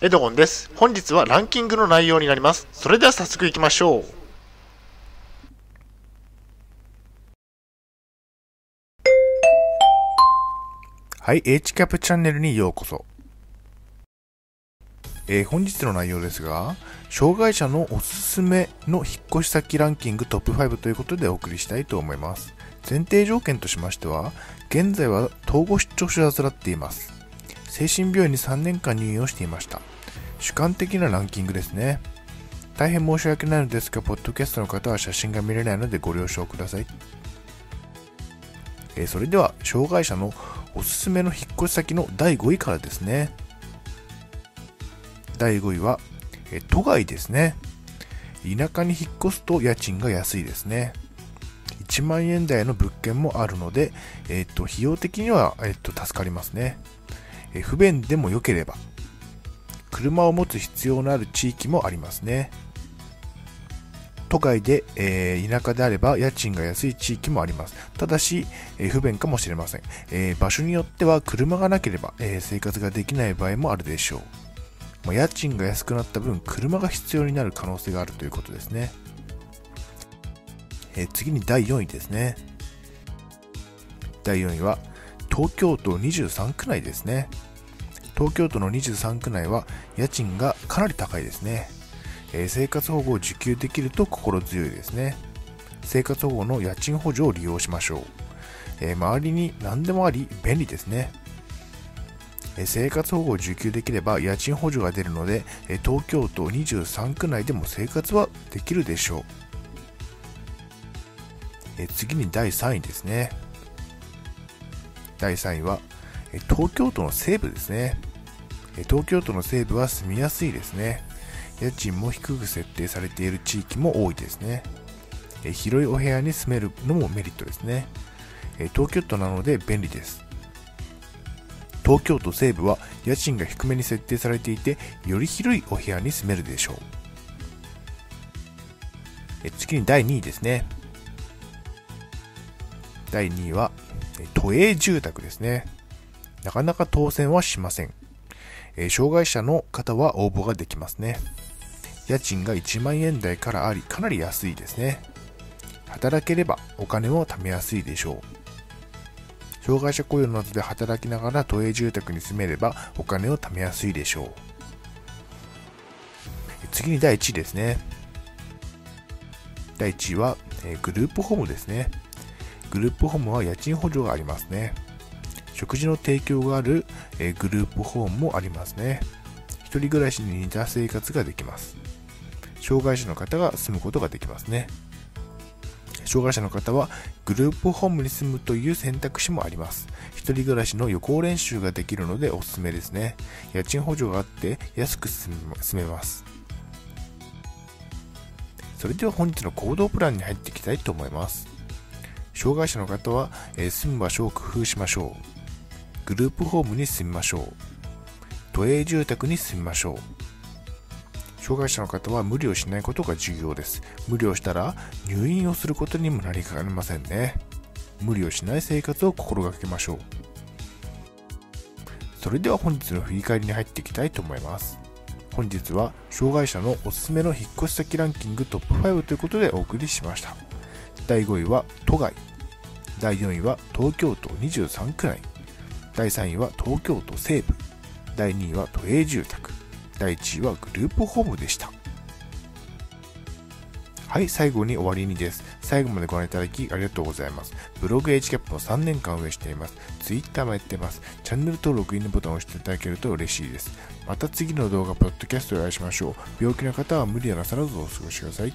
エドゴンです。本日はランキングの内容になります。それでは早速いきましょう。はい、H キャップチャンネルにようこそ。えー本日の内容ですが、障害者のおすすめの引っ越し先ランキングトップ5ということでお送りしたいと思います。前提条件としましては、現在は統合失調症を患っています。精神病院に3年間入院をしていました。主観的なランキングですね。大変申し訳ないのですが、ポッドキャストの方は写真が見れないのでご了承ください。えーそれでは、障害者のおすすめの引っ越し先の第5位からですね。第5位は、え都外ですね。田舎に引っ越すと家賃が安いですね。1万円台の物件もあるので、えっ、と、費用的には、えっ、と、助かりますね。不便でも良ければ、車を持つ必要のある地域もありますね。都外で、えー田舎であれば家賃が安い地域もあります。ただし、えー不便かもしれません、えー場所によっては車がなければ、え生活ができない場合もあるでしょう。まあ家賃が安くなった分、車が必要になる可能性があるということですね。え次に第4位ですね。第4位は、東京都23区内ですね。東京都の23区内は家賃がかなり高いですね。えー生活保護を受給できると心強いですね。生活保護の家賃補助を利用しましょう。えー周りに何でもあり便利ですね。えー生活保護を受給できれば家賃補助が出るので、え東京都23区内でも生活はできるでしょう。え次に第3位ですね。第3位は、東京都の西部ですね。東京都の西部は住みやすいですね。家賃も低く設定されている地域も多いですね。広いお部屋に住めるのもメリットですね。東京都なので便利です。東京都西部は家賃が低めに設定されていて、より広いお部屋に住めるでしょう。次に第2位ですね。第2位は、都営住宅ですね。なかなか当選はしません。え障害者の方は応募ができますね。家賃が1万円台からあり、かなり安いですね。働ければお金も貯めやすいでしょう。障害者雇用などで働きながら都営住宅に住めればお金を貯めやすいでしょう。次に第1位ですね。第1位は、えグループホームですね。グループホームは家賃補助がありますね。食事の提供がある、えグループホームもありますね。一人暮らしに似た生活ができます。障害者の方が住むことができますね。障害者の方はグループホームに住むという選択肢もあります。一人暮らしの予行練習ができるのでおすすめですね。家賃補助があって安く住めます。それでは本日の行動プランに入っていきたいと思います。障害者の方は、え住む場所を工夫しましょう。グループホームに住みましょう。都営住宅に住みましょう。障害者の方は無理をしないことが重要です。無理をしたら入院をすることにもなりかねませんね。無理をしない生活を心がけましょう。それでは本日の振り返りに入っていきたいと思います。本日は障害者のおすすめの引っ越し先ランキングトップ5ということでお送りしました。第5位は都外。第4位は東京都23区内。第3位は東京都西部。第2位は都営住宅。第1位はグループホームでした。はい、最後に終わりにです。最後までご覧いただきありがとうございます。ブログ HCAP の3年間運営しています。Twitter もやってます。チャンネル登録、いいねボタンを押していただけると嬉しいです。また次の動画、ポッドキャストでお会いしましょう。病気の方は無理はなさらずお過ごしください。